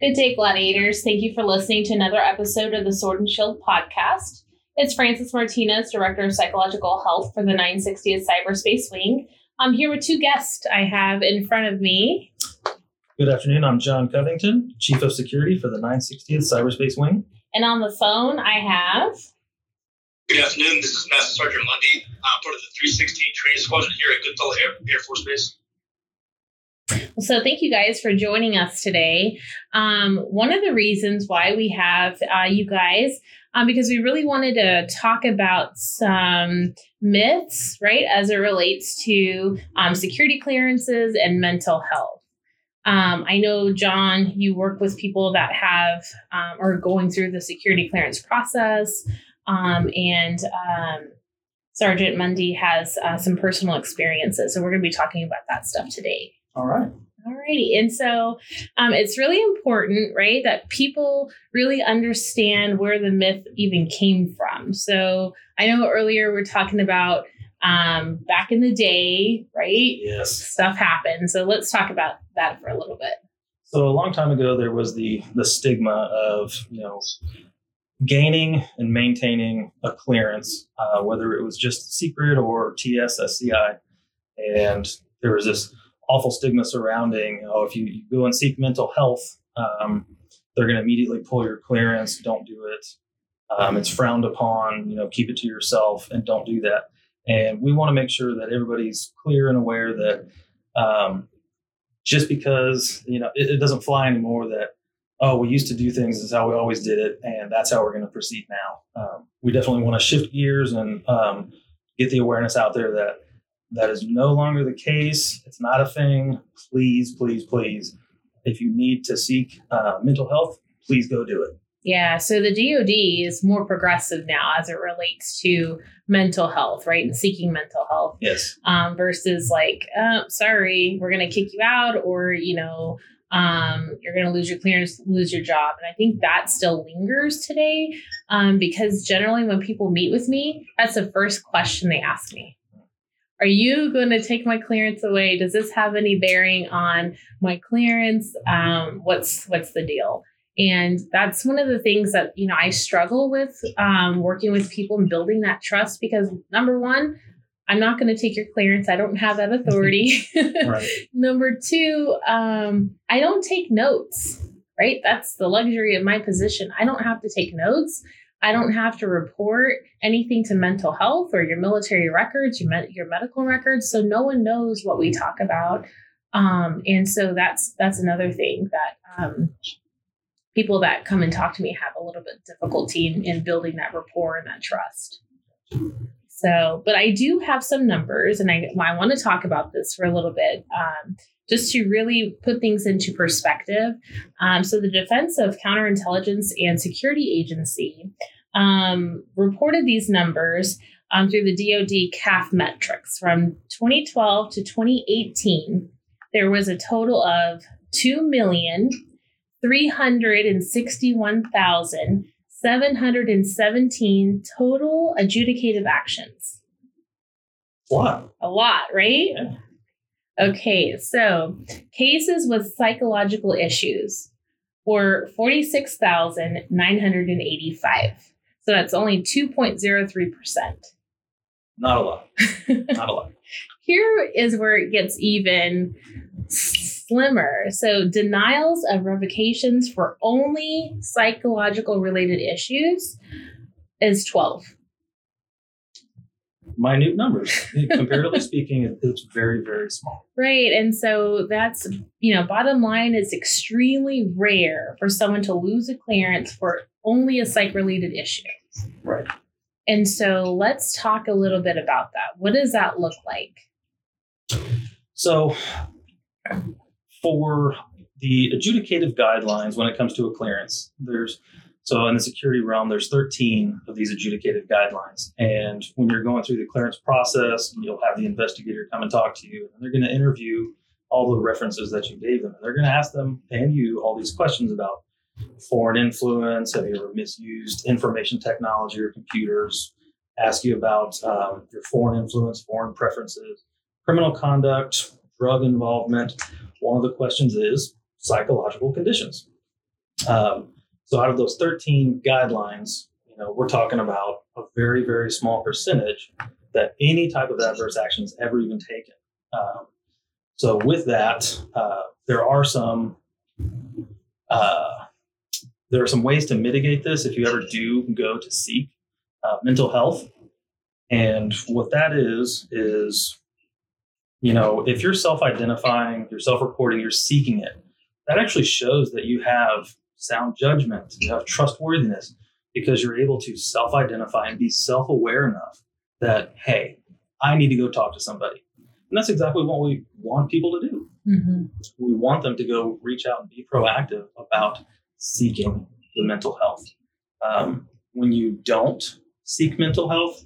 Good day, gladiators. Thank you for listening to another episode of the Sword and Shield podcast. It's Francis Martinez, Director of Psychological Health for the 960th Cyberspace Wing. I'm here with two guests I have in front of me. Good afternoon. I'm John Covington, Chief of Security for the 960th Cyberspace Wing. And on the phone, I have. Good afternoon. This is Master Sergeant Mundy, uh, part of the 316 Training Squadron here at Goodfellow Air, Air Force Base. So, thank you guys for joining us today. Um, one of the reasons why we have uh, you guys, um, because we really wanted to talk about some myths, right, as it relates to um, security clearances and mental health. Um, I know, John, you work with people that have um, are going through the security clearance process, um, and Sergeant Mundy has uh, some personal experiences. So, we're going to be talking about that stuff today. All right. Alrighty. And so um, it's really important, right, that people really understand where the myth even came from. So I know earlier we are talking about um, back in the day, right? Yes. Stuff happened. So let's talk about that for a little bit. So a long time ago, there was the the stigma of you know gaining and maintaining a clearance, uh, whether it was just secret or TSSCI, and there was this awful stigma surrounding oh if you, you go and seek mental health um, they're going to immediately pull your clearance don't do it. Um, it's frowned upon you know keep it to yourself and don't do that. And we want to make sure that everybody's clear and aware that um, just because you know it, it, doesn't fly anymore that oh we used to do things is how we always did it and that's how we're going to proceed now. Um, we definitely want to shift gears and um, get the awareness out there that that is no longer the case. It's not a thing. Please, please, please. If you need to seek uh, mental health, please go do it. Yeah, so the DoD is more progressive now as it relates to mental health, right, and seeking mental health. Yes. Um, versus like, oh, sorry, we're going to kick you out, or you know, um, you're going to lose your clearance, lose your job. And I think that still lingers today um, because generally when people meet with me, that's the first question they ask me are you going to take my clearance away? Does this have any bearing on my clearance? Um, what's what's the deal? And that's one of the things that you know I struggle with um, working with people and building that trust because number one, I'm not going to take your clearance. I don't have that authority. right. number two, um, I don't take notes. Right, that's the luxury of my position. I don't have to take notes. I don't have to report anything to mental health or your military records, your, med- your medical records. So no one knows what we talk about. Um, and so that's that's another thing that um, people that come and talk to me have a little bit difficulty in, in building that rapport and that trust. So, but I do have some numbers, and I, I want to talk about this for a little bit. Um, just to really put things into perspective. Um, so, the Defense of Counterintelligence and Security Agency um, reported these numbers um, through the DoD CAF metrics from 2012 to 2018. There was a total of 2,361,717 total adjudicative actions. A lot. A lot, right? Yeah. Okay, so cases with psychological issues were 46,985. So that's only 2.03%. Not a lot. Not a lot. Here is where it gets even slimmer. So denials of revocations for only psychological related issues is 12 minute numbers. Comparatively speaking, it's very, very small. Right. And so that's, you know, bottom line is extremely rare for someone to lose a clearance for only a psych related issue. Right. And so let's talk a little bit about that. What does that look like? So, for the adjudicative guidelines when it comes to a clearance, there's So in the security realm, there's 13 of these adjudicative guidelines. And when you're going through the clearance process, you'll have the investigator come and talk to you, and they're going to interview all the references that you gave them. And they're going to ask them and you all these questions about foreign influence, have you ever misused information technology or computers, ask you about um, your foreign influence, foreign preferences, criminal conduct, drug involvement. One of the questions is psychological conditions. Um, so out of those 13 guidelines, you know, we're talking about a very, very small percentage that any type of adverse action is ever even taken. Um, so with that, uh, there are some uh, there are some ways to mitigate this if you ever do go to seek uh, mental health. And what that is is, you know, if you're self-identifying, you're self-reporting, you're seeking it, that actually shows that you have sound judgment, you have trustworthiness, because you're able to self identify and be self aware enough that, hey, I need to go talk to somebody. And that's exactly what we want people to do. Mm-hmm. We want them to go reach out and be proactive about seeking the mental health. Um, when you don't seek mental health,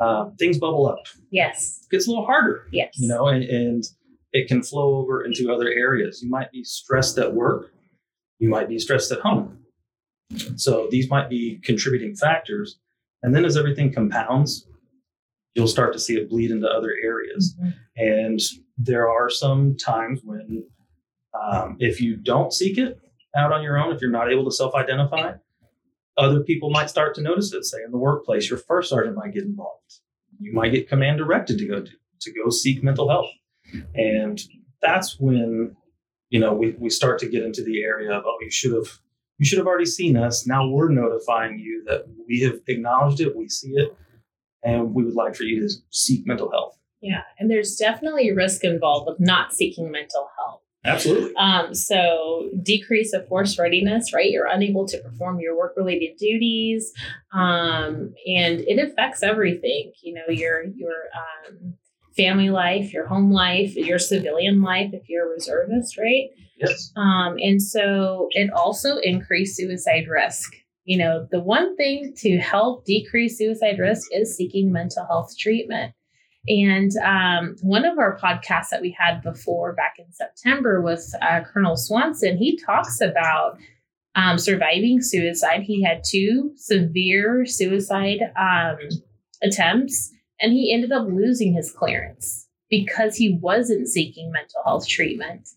uh, things bubble up. Yes. It gets a little harder. Yes. You know, and, and it can flow over into other areas. You might be stressed at work you might be stressed at home. So these might be contributing factors. And then as everything compounds, you'll start to see it bleed into other areas. Mm-hmm. And there are some times when, um, if you don't seek it out on your own, if you're not able to self identify, other people might start to notice it. Say in the workplace, your first sergeant might get involved. You might get command directed to go to, to go seek mental health. And that's when you know, we, we start to get into the area of, oh, you should have you should have already seen us. Now we're notifying you that we have acknowledged it, we see it, and we would like for you to seek mental health. Yeah, and there's definitely risk involved with not seeking mental health. Absolutely. Um, so decrease of force readiness, right? You're unable to perform your work related duties, um, and it affects everything. You know, your your um, family life, your home life, your civilian life if you're a reservist, right? Yes. Um, and so it also increased suicide risk. You know, the one thing to help decrease suicide risk is seeking mental health treatment. And um, one of our podcasts that we had before back in September with uh, Colonel Swanson, he talks about um, surviving suicide. He had two severe suicide um, attempts and he ended up losing his clearance because he wasn't seeking mental health treatment.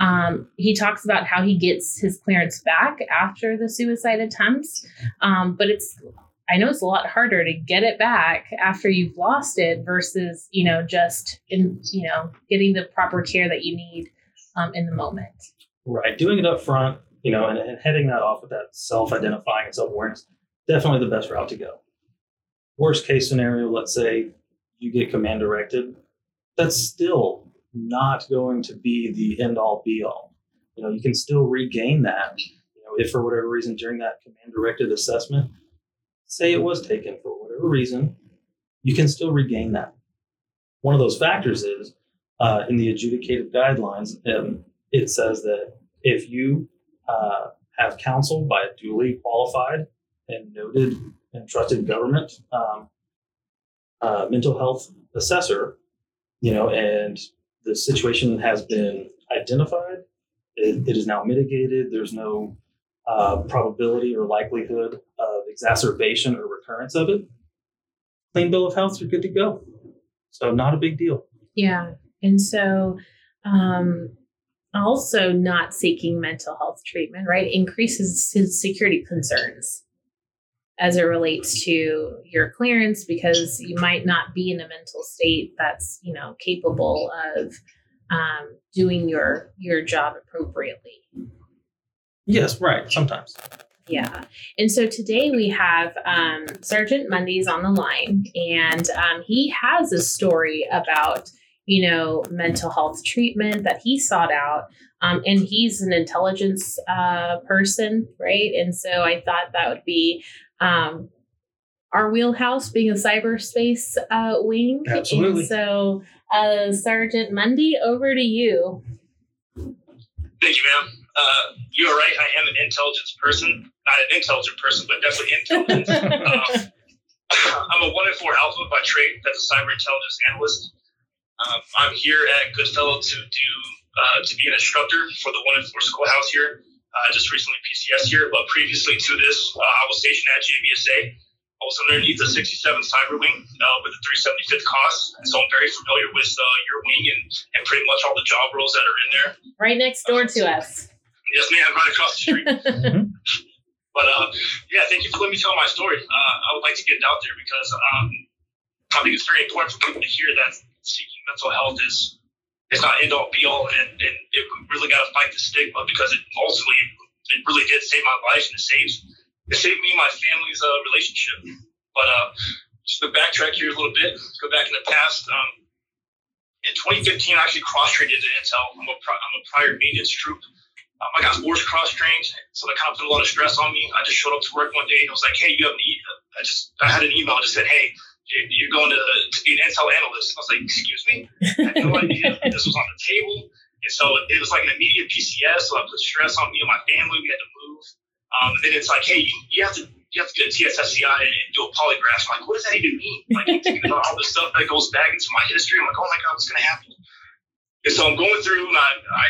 Um, he talks about how he gets his clearance back after the suicide attempts, um, but it's I know it's a lot harder to get it back after you've lost it versus you know just in you know getting the proper care that you need um, in the moment. Right, doing it up front, you know, and, and heading that off with that self-identifying and self-awareness, definitely the best route to go worst case scenario, let's say you get command directed, that's still not going to be the end all be all. You know, you can still regain that. You know, if for whatever reason during that command directed assessment, say it was taken for whatever reason, you can still regain that. One of those factors is uh, in the adjudicated guidelines, um, it says that if you uh, have counsel by a duly qualified and noted and trusted government um, uh, mental health assessor, you know, and the situation has been identified. It, it is now mitigated. There's no uh, probability or likelihood of exacerbation or recurrence of it. Clean bill of health, you're good to go. So not a big deal. Yeah, and so um, also not seeking mental health treatment, right, increases security concerns as it relates to your clearance because you might not be in a mental state that's you know capable of um, doing your your job appropriately yes right sometimes yeah and so today we have um, sergeant mundy's on the line and um, he has a story about you know mental health treatment that he sought out um, and he's an intelligence uh, person right and so i thought that would be um, our wheelhouse being a cyberspace uh, wing. Absolutely. And so, uh, Sergeant Mundy, over to you. Thank you, ma'am. Uh, you're right. I am an intelligence person. Not an intelligent person, but definitely intelligent. um, I'm a one N four alpha by trade. That's a cyber intelligence analyst. Um, I'm here at Goodfellow to do uh, to be an instructor for the one in four schoolhouse here. Uh, just recently PCS here, but previously to this, uh, I was stationed at JBSA. I was underneath the 67 Cyber Wing uh, with the 375th COS, so I'm very familiar with uh, your wing and, and pretty much all the job roles that are in there. Right next door to us. Yes, ma'am, right across the street. But uh, yeah, thank you for letting me tell my story. Uh, I would like to get it out there because um, I think it's very important for people to hear that seeking mental health is it's not end all be all, and, and it, we really got to fight the stigma because it ultimately it really did save my life and it saved it saved me and my family's uh, relationship. But uh, just to backtrack here a little bit, go back in the past. Um, in 2015, I actually cross-trained into Intel. I'm a, pri- I'm a prior maintenance troop. Um, I got force cross-trained, so that kind of put a lot of stress on me. I just showed up to work one day and I was like, "Hey, you have an e-? I just I had an email that just said, "Hey, you- you're going to, to be an Intel analyst." I was like, "Excuse me." I had no idea this was on the table, and so it was like an immediate PCS. So I put stress on me and my family. We had to move. Um, and then it's like, "Hey, you, you have to." You have to get a TSSCI and do a polygraph. I'm like, what does that even mean? Like, I'm thinking about all the stuff that goes back into my history. I'm like, oh my God, what's going to happen? And so I'm going through, and I, I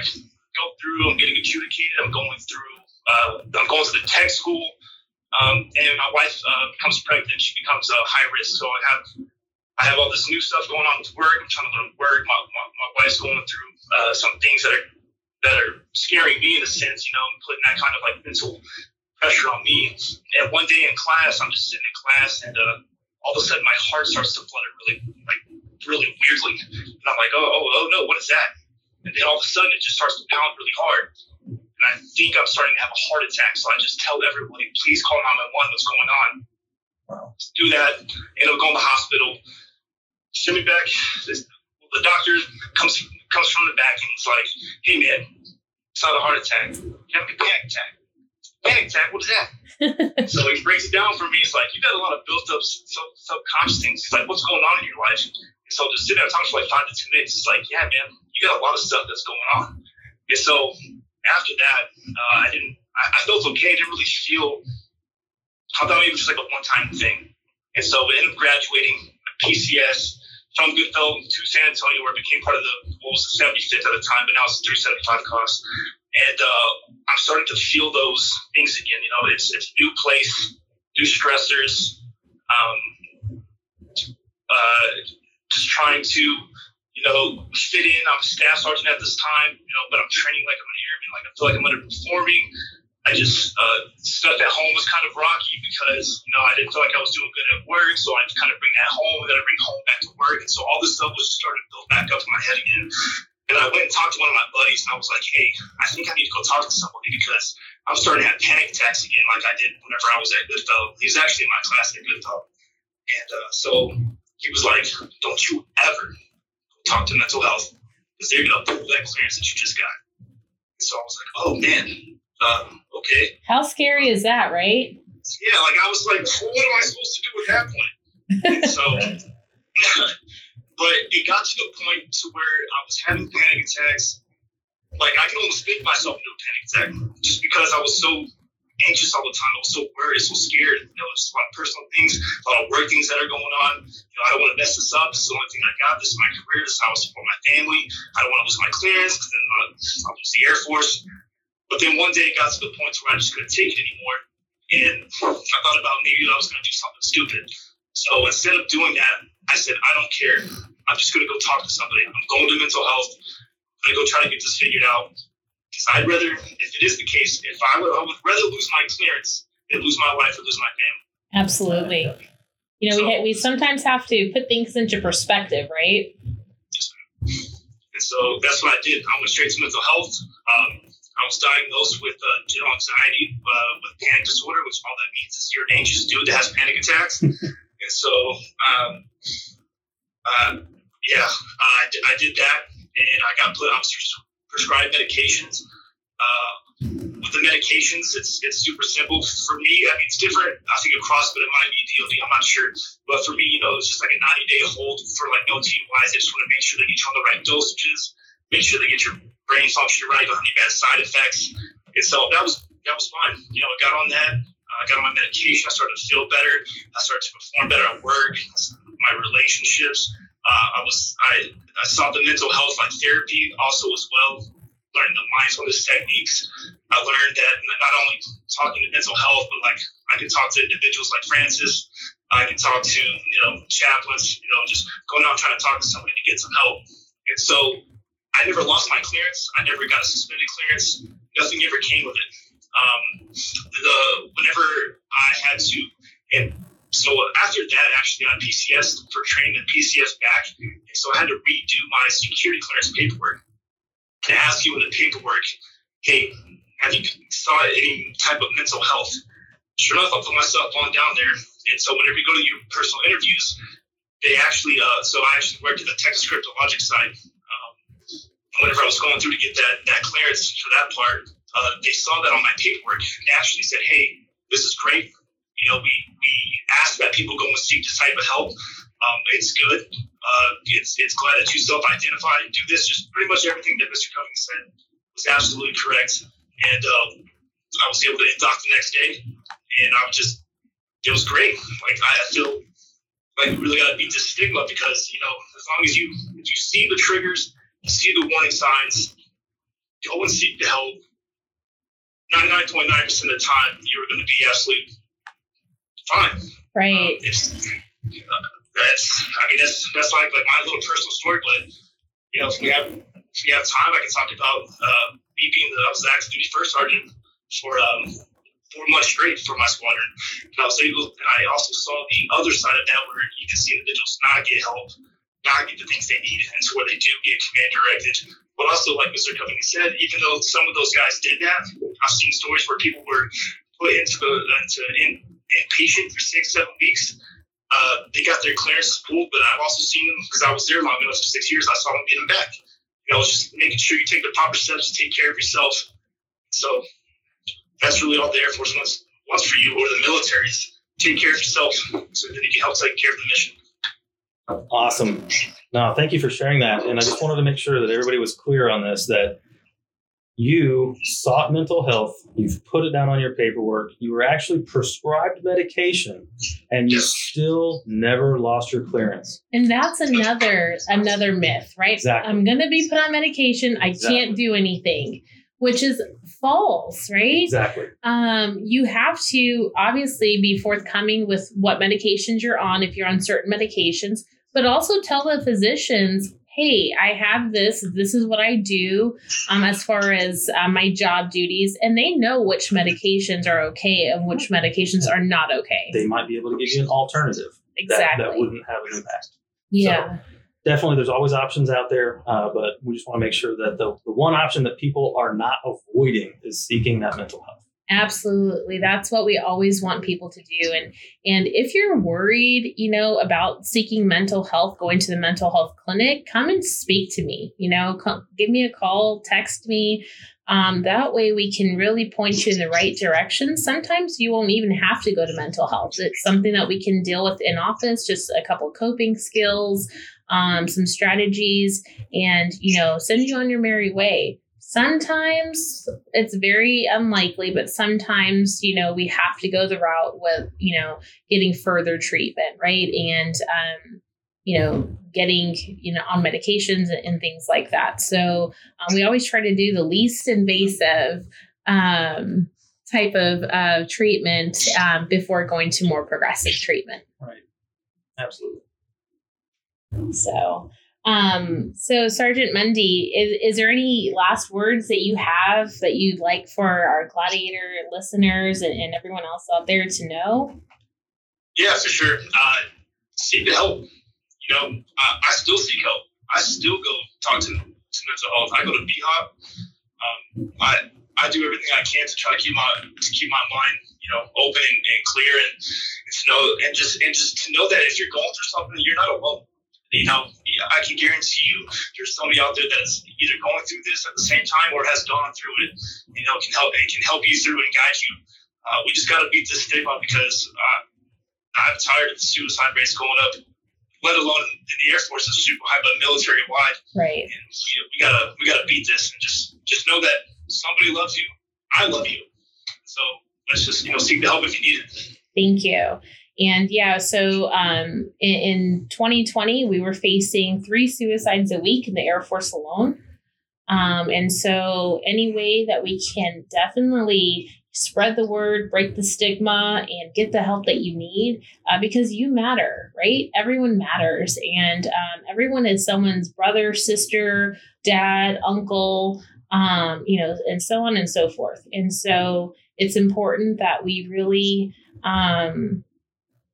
go through. I'm getting adjudicated. I'm going through. Uh, I'm going to the tech school, um, and my wife uh, becomes pregnant. She becomes uh, high risk. So I have I have all this new stuff going on with work. I'm trying to learn work. My, my, my wife's going through uh, some things that are that are scaring me in a sense. You know, putting that kind of like mental pressure on me. And one day in class, I'm just sitting in class, and uh, all of a sudden my heart starts to flutter really like really weirdly, and I'm like, oh, oh, oh no, what is that? And then all of a sudden it just starts to pound really hard. And I think I'm starting to have a heart attack. So I just tell everybody, please call 911. What's going on? Wow. Do that. End up going to the hospital. Send me back. This, the doctor comes comes from the back and he's like, hey man, it's not a heart attack. You have a panic attack. Panic attack? What is that? so he breaks it down for me. It's like, you got a lot of built up sub, subconscious things. He's like, what's going on in your life? And so just sitting there talking for like five to ten minutes. It's like, yeah, man, you got a lot of stuff that's going on. And so after that, uh, I didn't. I, I felt okay. I didn't really feel. I thought maybe it was just like a one time thing. And so we ended up graduating PCS from Goodfellow to San Antonio, where it became part of the what was the 75th at the time, but now it's the 375 COS. And uh, I'm starting to feel those things again. You know, it's it's a new place, new stressors. Um, uh, just trying to, you know, fit in. I'm a staff sergeant at this time, you know, but I'm training like I'm an airman. Like I feel like I'm underperforming. I just uh, stuff at home was kind of rocky because you know I didn't feel like I was doing good at work, so I kind of bring that home and then I bring home back to work, and so all this stuff was just starting to build back up in my head again. And I went and talked to one of my buddies, and I was like, "Hey, I think I need to go talk to somebody because I'm starting to have panic attacks again, like I did whenever I was at Goodfellow." He was actually in my class at Goodfellow, and uh, so he was like, "Don't you ever talk to mental health because they're gonna pull that clearance that you just got." So I was like, "Oh man, um, okay." How scary is that, right? Yeah, like I was like, what am I supposed to do at that point? And so, but it got to the point to where I was having panic attacks. Like I could almost think myself into a panic attack just because I was so anxious all the time. I was so worried, so scared. You know, there's a lot of personal things, a lot of work things that are going on. You know, I don't want to mess this up. This is the only thing I got. This is my career. This is how I support my family. I don't want to lose my clearance because then uh, I'll lose the Air Force. But then one day it got to the point where I just couldn't take it anymore. And I thought about maybe I was going to do something stupid. So instead of doing that, I said, I don't care. I'm just going to go talk to somebody. I'm going to mental health. To go try to get this figured out. Because I'd rather, if it is the case, if I would, I would rather lose my clearance than lose my life or lose my family. Absolutely. You know, we we sometimes have to put things into perspective, right? And so that's what I did. I went straight to mental health. Um, I was diagnosed with uh, general anxiety uh, with panic disorder, which all that means is you're an anxious dude that has panic attacks. and so, um, uh, yeah, I, d- I did that, and I got put on pres- prescribed medications. Uh, with the medications, it's it's super simple for me. I mean, it's different. I think across, but it might be DOD. I'm not sure. But for me, you know, it's just like a 90 day hold for like no TDYs. They just want to make sure they get you on the right dosages, make sure they get your brain function right, don't have any bad side effects. And so that was that was fun. You know, I got on that. I got on my medication. I started to feel better. I started to perform better at work. My relationships. Uh, I was I, I saw the mental health like therapy also as well. Learned the mindfulness techniques. I learned that not only talking to mental health, but like I could talk to individuals like Francis. I could talk to you know chaplains. You know, just going out trying to talk to somebody to get some help. And so I never lost my clearance. I never got a suspended clearance. Nothing ever came with it. Um, the whenever I had to, and so after that, actually got PCS for training the PCS back, and so I had to redo my security clearance paperwork and ask you in the paperwork, hey, have you saw any type of mental health? Sure enough, I put myself on down there, and so whenever you go to your personal interviews, they actually, uh, so I actually worked at the Texas Cryptologic side. Um, whenever I was going through to get that that clearance for that part, uh, they saw that on my paperwork and actually said, "Hey, this is great. You know, we we ask that people go and seek this type of help. Um, it's good. Uh, it's it's glad that you self-identify and do this. Just pretty much everything that Mr. Covington said was absolutely correct. And uh, I was able to induct the next day, and I was just it was great. Like I feel like we really got to beat this stigma because you know as long as you if you see the triggers, you see the warning signs, go and seek the help 99.9% of the time, you're going to be absolutely fine. Right. Um, it's, uh, that's, I mean, that's, that's like, like my little personal story, but, you know, if we have, if we have time, I can talk about uh, me being the, I was the active duty first sergeant for um, four months straight for my squadron. And I was able, and I also saw the other side of that where you can see individuals not get help, not get the things they need, and to where they do get command directed but also, like Mr. Covington said, even though some of those guys did that, I've seen stories where people were put into the into in, inpatient for six, seven weeks. Uh, they got their clearances pulled, but I've also seen them because I was there long enough for six years. I saw them get them back. You know, it's just making sure you take the proper steps to take care of yourself. So that's really all the Air Force wants wants for you, or the military's take care of yourself, so that you can help take care of the mission. Awesome. No, thank you for sharing that. And I just wanted to make sure that everybody was clear on this that you sought mental health, you've put it down on your paperwork, you were actually prescribed medication, and you still never lost your clearance. And that's another another myth, right? Exactly. I'm gonna be put on medication, I Exactly. can't do anything, which is false, right? Exactly. Um, you have to obviously be forthcoming with what medications you're on if you're on certain medications, but also tell the physicians, hey, I have this. This is what I do um, as far as uh, my job duties. And they know which medications are okay and which medications are not okay. They might be able to give you an alternative exactly. that wouldn't have an impact. yeah. Definitely, there's always options out there, uh, but we just want to make sure that the, the one option that people are not avoiding is seeking that mental health. Absolutely. That's what we always want people to do. And and if you're worried, you know, about seeking mental health, going to the mental health clinic, come and speak to me. You know, come, give me a call, text me. Um, that way we can really point you in the right direction. Sometimes you won't even have to go to mental health. It's something that we can deal with in office, just a couple coping skills, um, some strategies, and you know, send you on your merry way sometimes it's very unlikely but sometimes you know we have to go the route with you know getting further treatment right and um you know getting you know on medications and, and things like that so um, we always try to do the least invasive um type of uh, treatment um, before going to more progressive treatment Right. Absolutely. so, um, so Sergeant Mundy, is, is there any last words that you have that you'd like for our Gladiator listeners and, and everyone else out there to know? Yeah, for sure. Uh, seek the help. You know, I, I still seek help. I still go talk to, to mental health. I go to BHOP. Um, I I do everything I can to try to keep my to keep my mind, you know, open and, and clear, and, and to know and just and just to know that if you're going through something, you're not alone. You know, I can guarantee you, there's somebody out there that's either going through this at the same time or has gone through it. You know, can help and can help you through and guide you. Uh, we just got to beat this stigma because uh, I'm tired of the suicide rates going up let alone in the Air Force is super high, but military wide. Right. And we, we gotta we gotta beat this and just just know that somebody loves you. I love you. So let's just you know seek the help if you need it. Thank you. And yeah, so um, in, in 2020, we were facing three suicides a week in the Air Force alone. Um, and so, any way that we can definitely spread the word, break the stigma, and get the help that you need uh, because you matter, right? Everyone matters, and um, everyone is someone's brother, sister, dad, uncle, um, you know, and so on and so forth. And so, it's important that we really um,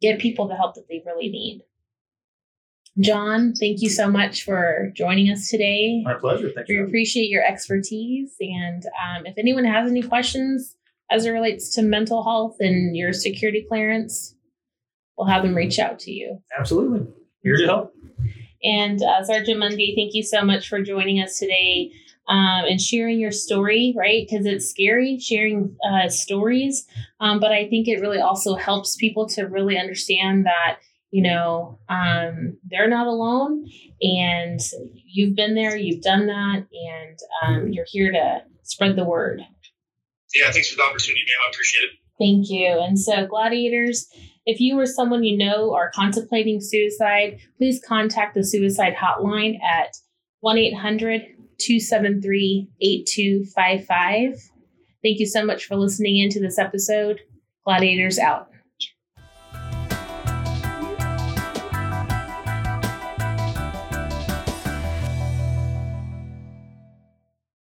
get people the help that they really need. John, thank you so much for joining us today. My pleasure. Thank We you. appreciate your expertise. And um, if anyone has any questions as it relates to mental health and your security clearance, we'll have them reach out to you. Absolutely. Here to help. And uh, Sergeant Mundy, thank you so much for joining us today um, and sharing your story, right? Because it's scary sharing uh, stories, um, but I think it really also helps people to really understand that, you know, um, they're not alone and you've been there, you've done that, and um, you're here to spread the word. Yeah, thanks for the opportunity, man. I appreciate it. Thank you. And so, gladiators, if you or someone you know are contemplating suicide, please contact the suicide hotline at 1 800 273 8255. Thank you so much for listening in to this episode. Gladiators out.